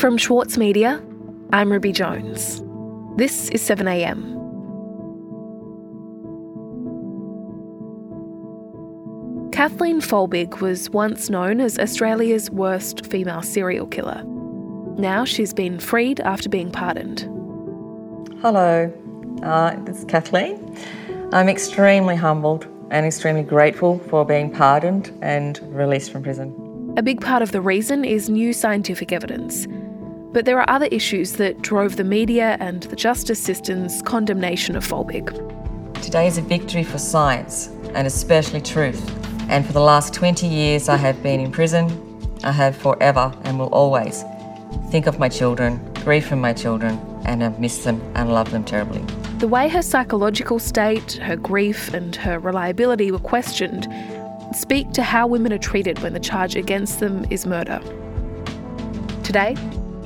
From Schwartz Media, I'm Ruby Jones. This is 7am. Kathleen Folbigg was once known as Australia's worst female serial killer. Now she's been freed after being pardoned. Hello, uh, this is Kathleen. I'm extremely humbled and extremely grateful for being pardoned and released from prison. A big part of the reason is new scientific evidence. But there are other issues that drove the media and the justice system's condemnation of Folbigg. Today is a victory for science and especially truth. And for the last 20 years, I have been in prison. I have forever and will always think of my children, grieve for my children, and have missed them and love them terribly. The way her psychological state, her grief, and her reliability were questioned speak to how women are treated when the charge against them is murder. Today,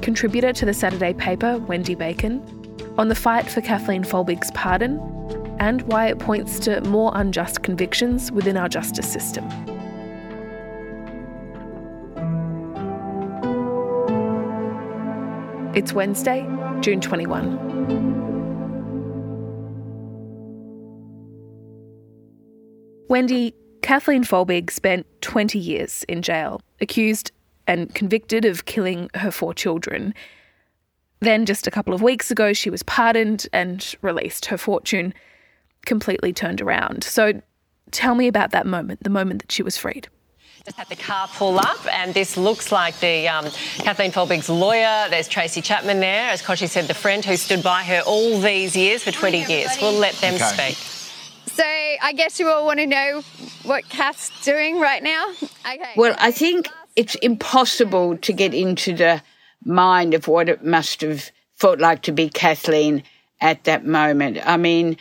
contributor to the Saturday paper, Wendy Bacon, on the fight for Kathleen Folbigg's pardon and why it points to more unjust convictions within our justice system. It's Wednesday, June 21. Wendy, Kathleen Folbigg spent 20 years in jail, accused and convicted of killing her four children. Then, just a couple of weeks ago, she was pardoned and released. Her fortune completely turned around. So, tell me about that moment, the moment that she was freed. Just had the car pull up, and this looks like the um, Kathleen Folbigg's lawyer. There's Tracy Chapman there, as Kochie said, the friend who stood by her all these years for 20 years. We'll let them okay. speak. So I guess you all want to know what Kath's doing right now? Okay. Well, I think it's impossible to get into the mind of what it must have felt like to be Kathleen at that moment. I mean,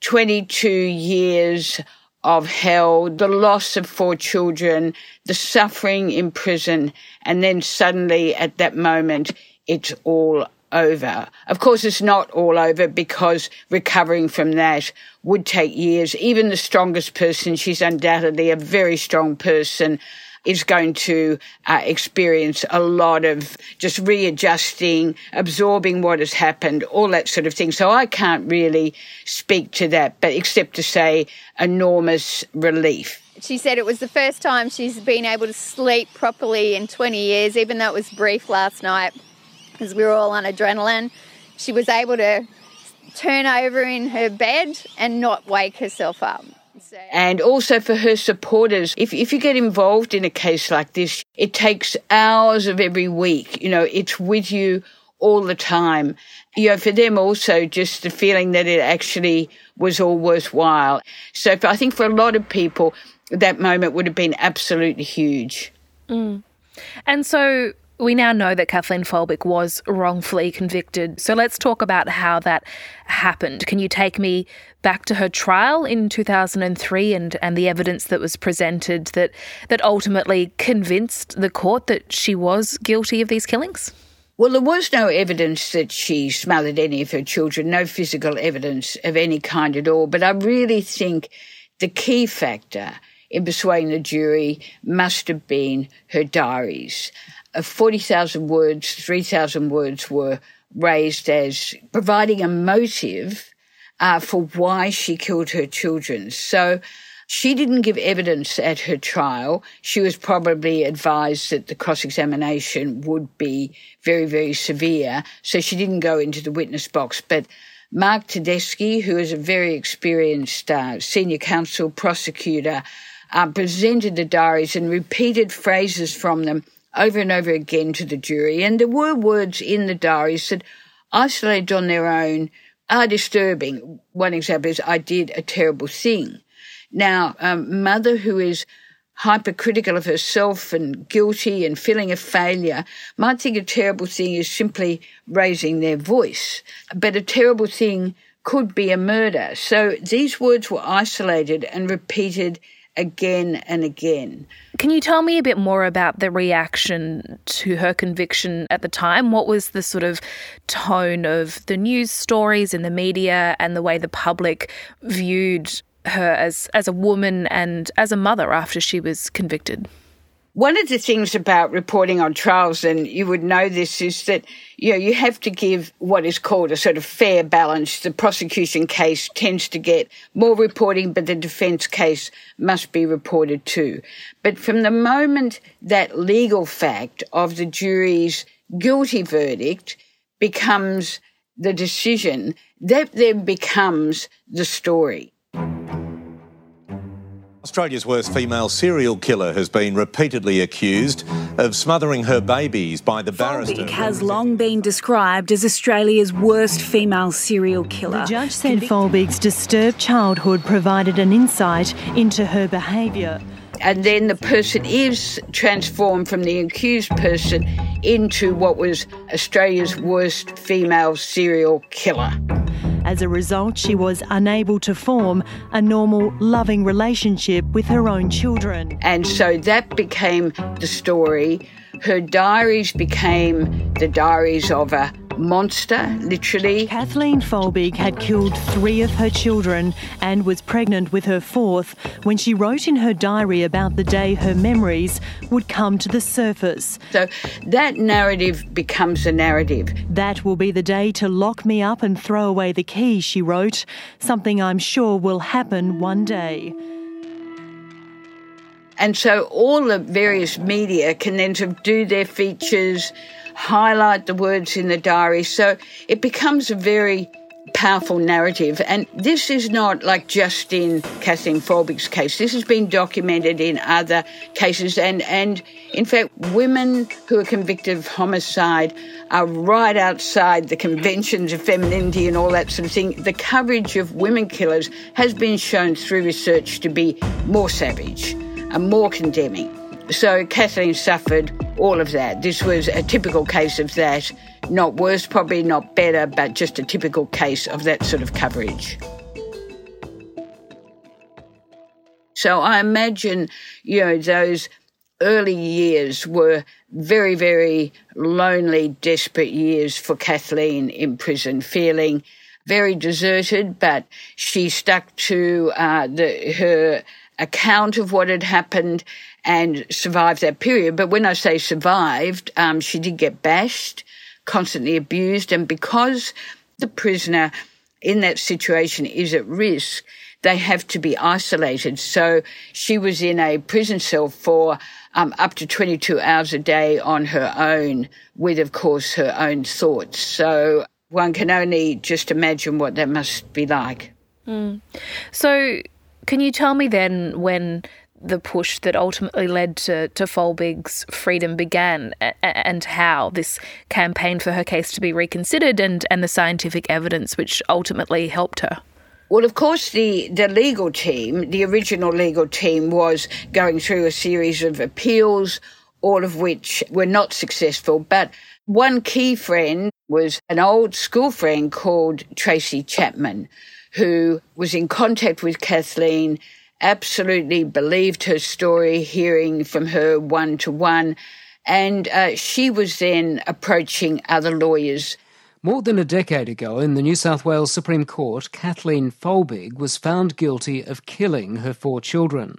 22 years of hell, the loss of four children, the suffering in prison, and then suddenly at that moment, it's all over. Of course, it's not all over because recovering from that would take years. Even the strongest person, she's undoubtedly a very strong person, is going to uh, experience a lot of just readjusting, absorbing what has happened, all that sort of thing. So I can't really speak to that, but except to say enormous relief. She said it was the first time she's been able to sleep properly in 20 years, even though it was brief last night because we were all on adrenaline. She was able to turn over in her bed and not wake herself up. So. And also for her supporters, if, if you get involved in a case like this, it takes hours of every week. You know, it's with you all the time. You know, for them also, just the feeling that it actually was all worthwhile. So for, I think for a lot of people, that moment would have been absolutely huge. Mm. And so we now know that Kathleen Folbigg was wrongfully convicted. So let's talk about how that happened. Can you take me back to her trial in 2003 and, and the evidence that was presented that, that ultimately convinced the court that she was guilty of these killings? Well, there was no evidence that she smothered any of her children, no physical evidence of any kind at all. But I really think the key factor in persuading the jury must have been her diaries. 40,000 words, 3,000 words were raised as providing a motive uh, for why she killed her children. So she didn't give evidence at her trial. She was probably advised that the cross examination would be very, very severe. So she didn't go into the witness box. But Mark Tedeschi, who is a very experienced uh, senior counsel prosecutor, uh, presented the diaries and repeated phrases from them over and over again to the jury. And there were words in the diaries that, isolated on their own, are disturbing. One example is, I did a terrible thing. Now, um, mother who is hypercritical of herself and guilty and feeling a failure might think a terrible thing is simply raising their voice. But a terrible thing could be a murder. So these words were isolated and repeated again and again. Can you tell me a bit more about the reaction to her conviction at the time? What was the sort of tone of the news stories in the media and the way the public viewed her as, as a woman and as a mother after she was convicted? One of the things about reporting on trials, and you would know this, is that you know you have to give what is called a sort of fair balance. The prosecution case tends to get more reporting, but the defence case must be reported too. But from the moment that legal fact of the jury's guilty verdict becomes the decision, that then becomes the story. Australia's worst female serial killer has been repeatedly accused of smothering her babies by the barrister. Folbigg has long been described as Australia's worst female serial killer. The judge said Folbigg's disturbed childhood provided an insight into her behaviour. And then the person is transformed from the accused person into what was Australia's worst female serial killer. As a result, she was unable to form a normal, loving relationship with her own children. And so that became the story. Her diaries became the diaries of a monster, literally. Kathleen Folbigg had killed three of her children and was pregnant with her fourth when she wrote in her diary about the day her memories would come to the surface. So that narrative becomes a narrative. That will be the day to lock me up and throw away the key, she wrote, something I'm sure will happen one day. And so all the various media can then sort of do their features, highlight the words in the diary. So it becomes a very powerful narrative. And this is not like just in Kathleen Folbigg's case. This has been documented in other cases. And, and in fact, women who are convicted of homicide are right outside the conventions of femininity and all that sort of thing. The coverage of women killers has been shown through research to be more savage and more condemning. So Kathleen suffered all of that. This was a typical case of that. Not worse, probably not better, but just a typical case of that sort of coverage. So I imagine, you know, those early years were very, very lonely, desperate years for Kathleen in prison, feeling very deserted, but she stuck to uh, the, her account of what had happened and survived that period. But when I say survived, um, she did get bashed, constantly abused, and because the prisoner in that situation is at risk, they have to be isolated. So she was in a prison cell for um, up to 22 hours a day on her own, with, of course, her own thoughts. So one can only just imagine what that must be like. Mm. So, can you tell me then when the push that ultimately led to, to Folbigg's freedom began and how this campaign for her case to be reconsidered and, and the scientific evidence which ultimately helped her? Well, of course, the, the legal team, the original legal team, was going through a series of appeals, all of which were not successful. But one key friend was an old school friend called Tracy Chapman, who was in contact with Kathleen absolutely believed her story, hearing from her one to one. And uh, she was then approaching other lawyers. More than a decade ago, in the New South Wales Supreme Court, Kathleen Folbigg was found guilty of killing her four children.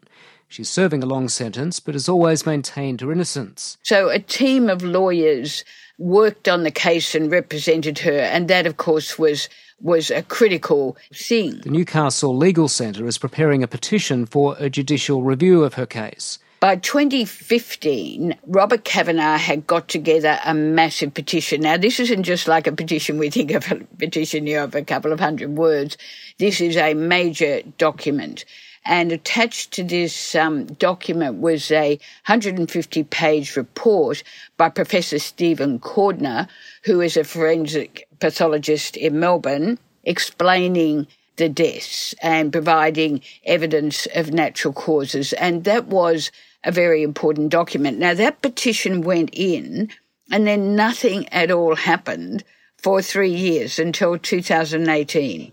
She's serving a long sentence, but has always maintained her innocence. So, a team of lawyers worked on the case and represented her, and that, of course, was was a critical thing. The Newcastle Legal Centre is preparing a petition for a judicial review of her case. By 2015, Robert Kavanagh had got together a massive petition. Now, this isn't just like a petition we think of a petition you know, of a couple of hundred words. This is a major document. And attached to this um, document was a 150 page report by Professor Stephen Cordner, who is a forensic pathologist in Melbourne, explaining the deaths and providing evidence of natural causes. And that was a very important document. Now, that petition went in, and then nothing at all happened for three years until 2018.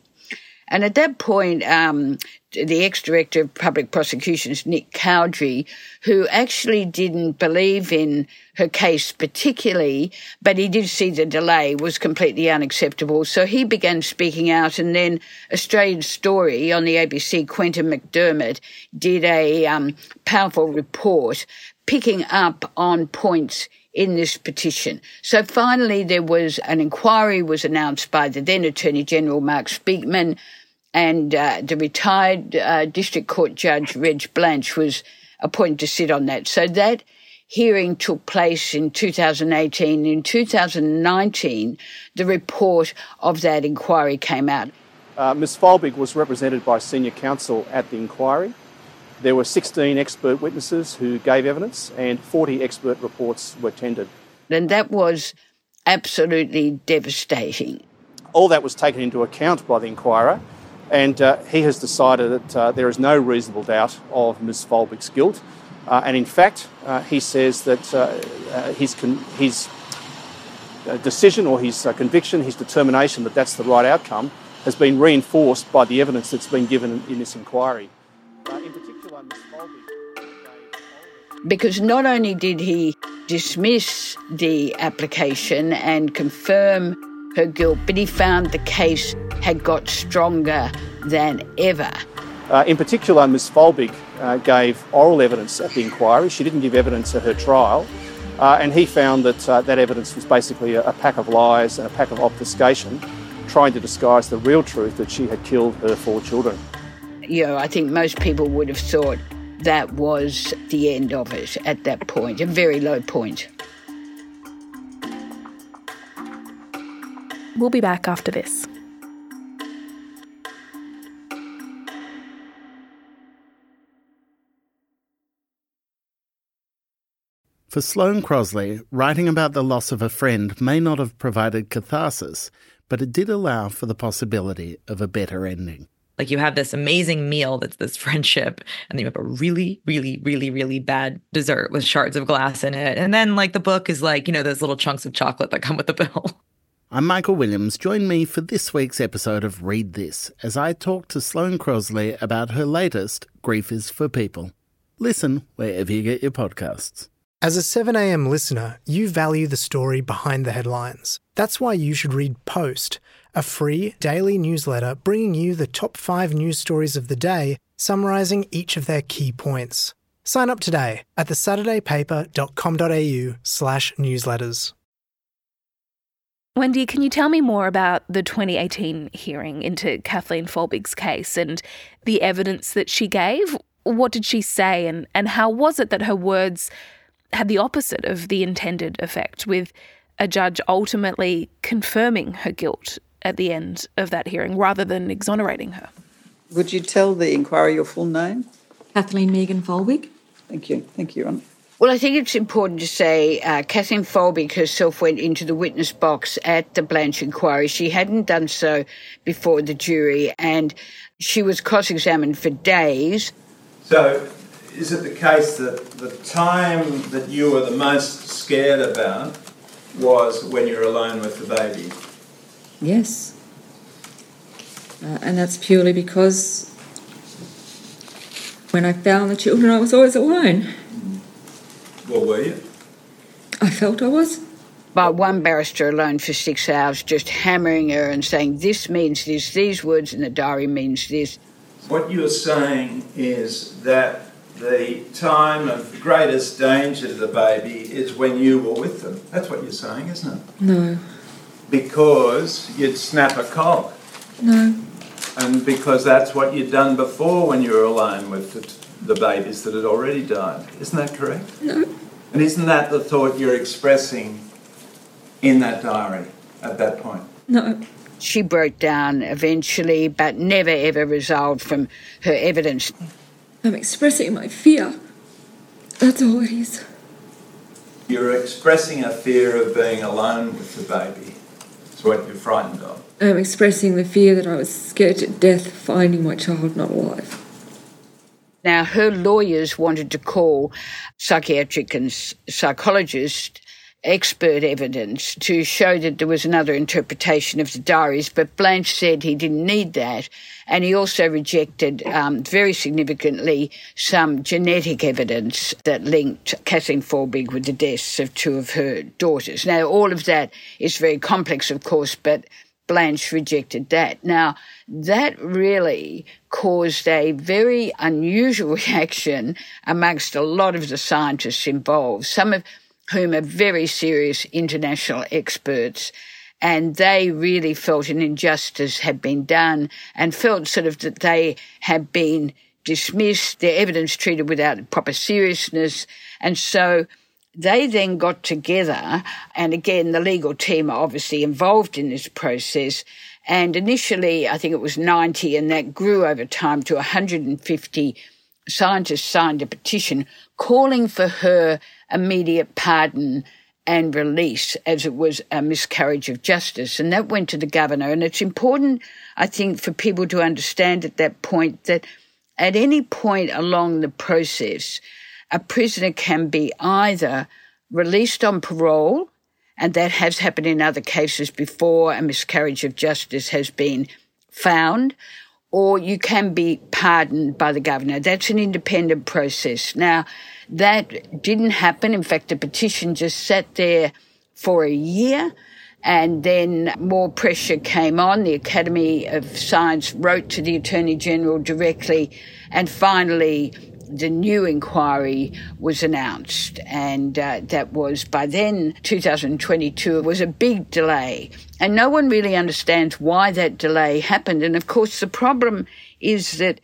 And at that point, um, the ex-director of public prosecutions, Nick Cowdery, who actually didn't believe in her case particularly, but he did see the delay was completely unacceptable. So he began speaking out and then Australian Story on the ABC, Quentin McDermott, did a um, powerful report picking up on points in this petition. So finally, there was an inquiry was announced by the then Attorney General Mark Speakman, and uh, the retired uh, District Court Judge Reg Blanche was appointed to sit on that. So that hearing took place in 2018. In 2019, the report of that inquiry came out. Uh, Ms Folbigg was represented by senior counsel at the inquiry. There were 16 expert witnesses who gave evidence, and 40 expert reports were tendered. And that was absolutely devastating. All that was taken into account by the inquirer, and uh, he has decided that uh, there is no reasonable doubt of Ms Folbigg's guilt. Uh, and in fact, uh, he says that uh, uh, his, con- his decision or his conviction, his determination that that's the right outcome, has been reinforced by the evidence that's been given in, in this inquiry. in particular. Because not only did he dismiss the application and confirm her guilt, but he found the case had got stronger than ever. Uh, in particular, Ms Folbigg uh, gave oral evidence at the inquiry. She didn't give evidence at her trial. Uh, and he found that uh, that evidence was basically a, a, pack of lies and a pack of obfuscation, trying to disguise the real truth that she had killed her four children. You know, I think most people would have thought that was the end of it at that point, a very low point. We'll be back after this. For Sloane Crosley, writing about the loss of a friend may not have provided catharsis, but it did allow for the possibility of a better ending. Like you have this amazing meal that's this friendship, and then you have a really, really, really, really bad dessert with shards of glass in it. And then, like, the book is like, you know, those little chunks of chocolate that come with the bill. I'm Michael Williams. Join me for this week's episode of Read This as I talk to Sloane Crosley about her latest, Grief is for People. Listen wherever you get your podcasts. As a 7am listener, you value the story behind the headlines. That's why you should read Post, a free daily newsletter bringing you the top five news stories of the day, summarising each of their key points. Sign up today at thesaturdaypaper.com.au slash newsletters. Wendy, can you tell me more about the 2018 hearing into Kathleen Folbigg's case and the evidence that she gave? What did she say, and, and how was it that her words had the opposite of the intended effect, with a judge ultimately confirming her guilt at the end of that hearing rather than exonerating her. Would you tell the inquiry your full name? Kathleen Megan Folbigg. Thank you. Thank you, Ron. Well, I think it's important to say uh, Kathleen Folbigg herself went into the witness box at the Blanche inquiry. She hadn't done so before the jury, and she was cross examined for days. So, is it the case that the time that you were the most scared about was when you were alone with the baby? Yes. Uh, and that's purely because when I found the children, I was always alone. Well, were you? I felt I was. But one barrister alone for six hours, just hammering her and saying, This means this, these words in the diary means this. What you're saying is that the time of greatest danger to the baby is when you were with them. That's what you're saying, isn't it? No. Because you'd snap a cock. No. And because that's what you'd done before when you were alone with the, the babies that had already died. Isn't that correct? No. And isn't that the thought you're expressing in that diary at that point? No. She broke down eventually, but never ever resolved from her evidence. I'm expressing my fear. That's all it is. You're expressing a fear of being alone with the baby. It's what you're frightened of. I'm expressing the fear that I was scared to death finding my child not alive. Now, her lawyers wanted to call psychiatric and psychologist expert evidence to show that there was another interpretation of the diaries, but Blanche said he didn't need that. And he also rejected, um, very significantly, some genetic evidence that linked Kathleen Folbigg with the deaths of two of her daughters. Now, all of that is very complex, of course, but Blanche rejected that. Now, that really caused a very unusual reaction amongst a lot of the scientists involved, some of whom are very serious international experts. And they really felt an injustice had been done and felt sort of that they had been dismissed, their evidence treated without proper seriousness. And so they then got together, and again, the legal team are obviously involved in this process. And initially, I think it was 90, and that grew over time to 150 scientists signed a petition calling for her immediate pardon and release as it was a miscarriage of justice. And that went to the governor. And it's important, I think, for people to understand at that point that at any point along the process, a prisoner can be either released on parole, and that has happened in other cases before a miscarriage of justice has been found, or you can be pardoned by the governor. That's an independent process. Now, that didn't happen. In fact, the petition just sat there for a year. And then more pressure came on. The Academy of Science wrote to the Attorney General directly. And finally, the new inquiry was announced, and uh, that was by then 2022. It was a big delay, and no one really understands why that delay happened. And of course, the problem is that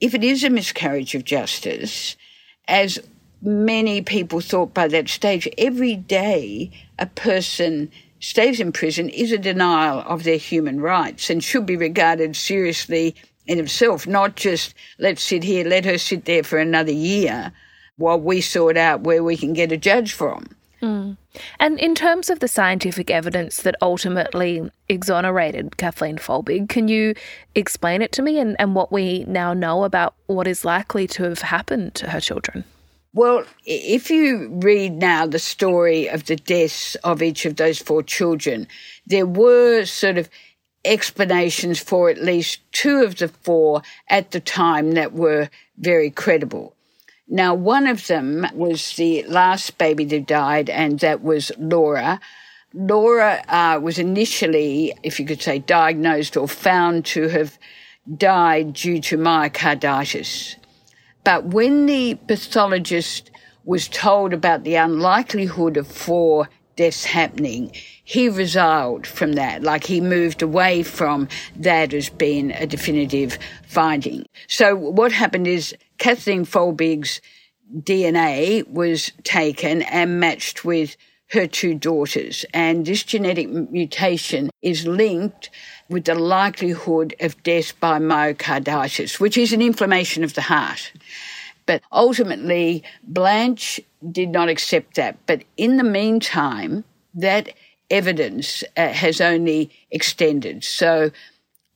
if it is a miscarriage of justice, as many people thought by that stage, every day a person stays in prison is a denial of their human rights and should be regarded seriously in himself, not just let's sit here, let her sit there for another year while we sort out where we can get a judge from. Mm. And in terms of the scientific evidence that ultimately exonerated Kathleen Folbigg, can you explain it to me and, and what we now know about what is likely to have happened to her children? Well, if you read now the story of the deaths of each of those four children, there were sort of explanations for at least two of the four at the time that were very credible. Now, one of them was the last baby that died, and that was Laura. Laura uh, was initially, if you could say, diagnosed or found to have died due to myocarditis. But when the pathologist was told about the unlikelihood of four deaths happening, he resiled from that. Like he moved away from that as being a definitive finding. So what happened is Kathleen Folbigg's DNA was taken and matched with her two daughters. And this genetic mutation is linked with the likelihood of death by myocarditis, which is an inflammation of the heart. But ultimately, Blanche did not accept that. But in the meantime, that evidence uh, has only extended. So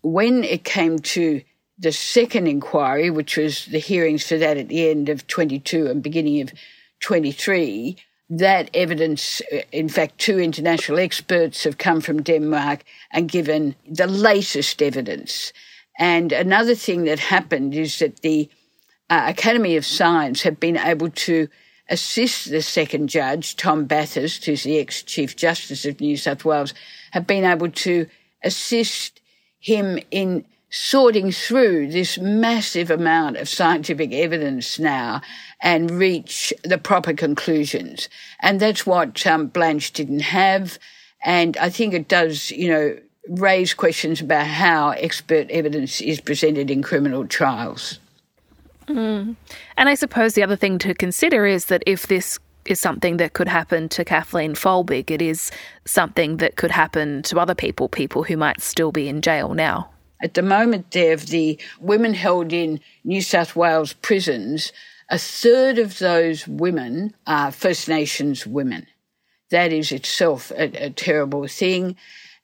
when it came to the second inquiry, which was the hearings for that at the end of 22 and beginning of 23, that evidence, uh, in fact, two international experts have come from Denmark and given the latest evidence. And another thing that happened is that the uh, Academy of Science have been able to assist the second judge, Tom Bathurst, who's the ex Chief Justice of New South Wales, have been able to assist him in sorting through this massive amount of scientific evidence now and reach the proper conclusions. And that's what um, Blanche didn't have. And I think it does, you know, raise questions about how expert evidence is presented in criminal trials. Mm. And I suppose the other thing to consider is that if this is something that could happen to Kathleen Folbigg, it is something that could happen to other people, people who might still be in jail now. At the moment, Dev, the women held in New South Wales prisons, a third of those women are First Nations women. That is itself a, a terrible thing.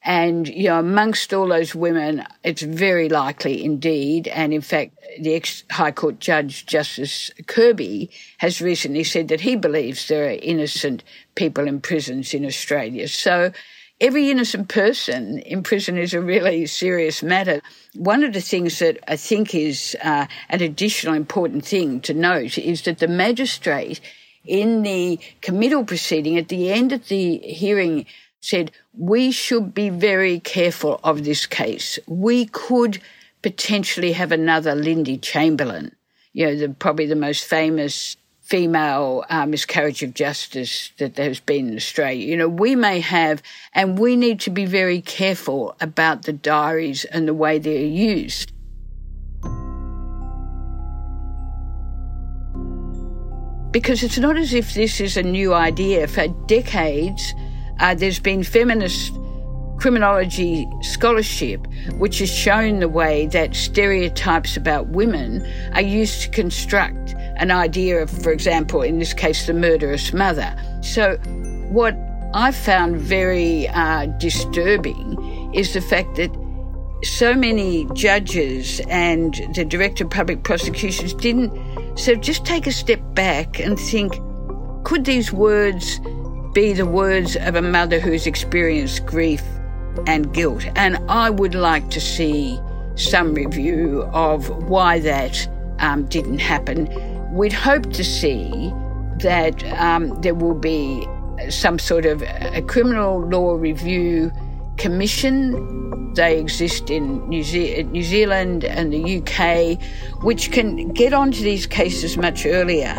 And, you know, amongst all those women, it's very likely indeed. And in fact, the ex High Court Judge, Justice Kirby, has recently said that he believes there are innocent people in prisons in Australia. So every innocent person in prison is a really serious matter. One of the things that I think is uh, an additional important thing to note is that the magistrate in the committal proceeding at the end of the hearing said, We should be very careful of this case. We could potentially have another Lindy Chamberlain, you know, the, probably the most famous female uh, miscarriage of justice that there has been in Australia. You know, we may have, and we need to be very careful about the diaries and the way they're used. Because it's not as if this is a new idea. For decades, uh, there's been feminist criminology scholarship which has shown the way that stereotypes about women are used to construct an idea of, for example, in this case, the murderous mother. So, what I found very uh, disturbing is the fact that so many judges and the director of public prosecutions didn't so just take a step back and think could these words be the words of a mother who's experienced grief and guilt? And I would like to see some review of why that um, didn't happen We'd hope to see that um, there will be some sort of a criminal law review commission. They exist in New, Ze- New, Zealand and the UK, which can get onto these cases much earlier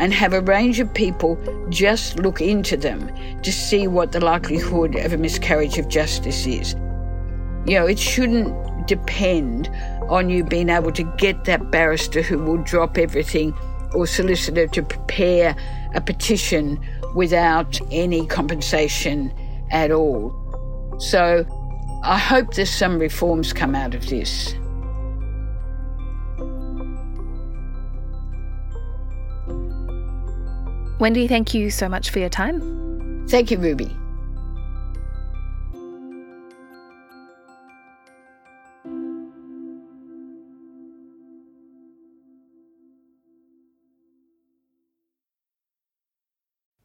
and have a range of people just look into them to see what the likelihood of a miscarriage of justice is. You know, it shouldn't depend on you being able to get that barrister who will drop everything or solicitor to prepare a petition without any compensation at all. So I hope there's some reforms come out of this. Wendy, thank you so much for your time. Thank you, Ruby.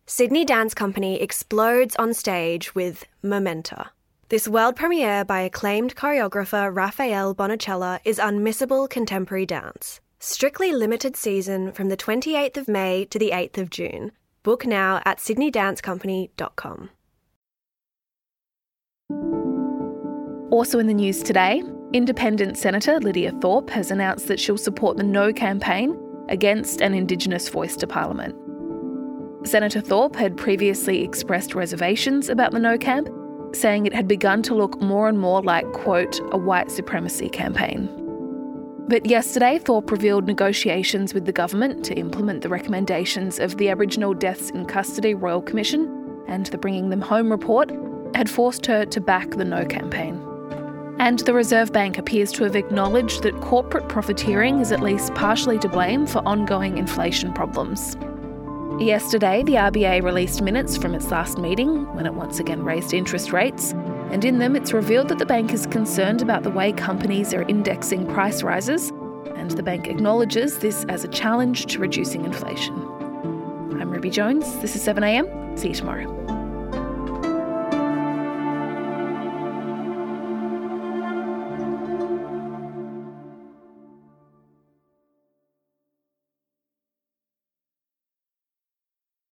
Sydney Dance Company explodes on stage with Momenta. This world premiere by acclaimed choreographer Rafael Bonachela is unmissable contemporary dance. Strictly limited season from the 28th of May to the 8th of June. Book now at sydneydancecompany.com. Also in the news today, Independent Senator Lydia Thorpe has announced that she'll support the No campaign against an Indigenous voice to Parliament. Senator Thorpe had previously expressed reservations about the No Camp, saying it had begun to look more and more like, quote, a white supremacy campaign. But yesterday, Thorpe revealed negotiations with the government to implement the recommendations of the Aboriginal Deaths in Custody Royal Commission and the Bringing Them Home report had forced her to back the No campaign. And the Reserve Bank appears to have acknowledged that corporate profiteering is at least partially to blame for ongoing inflation problems. Yesterday, the RBA released minutes from its last meeting when it once again raised interest rates, and in them it's revealed that the bank is concerned about the way companies are indexing price rises, and the bank acknowledges this as a challenge to reducing inflation. I'm Ruby Jones, this is 7am, see you tomorrow.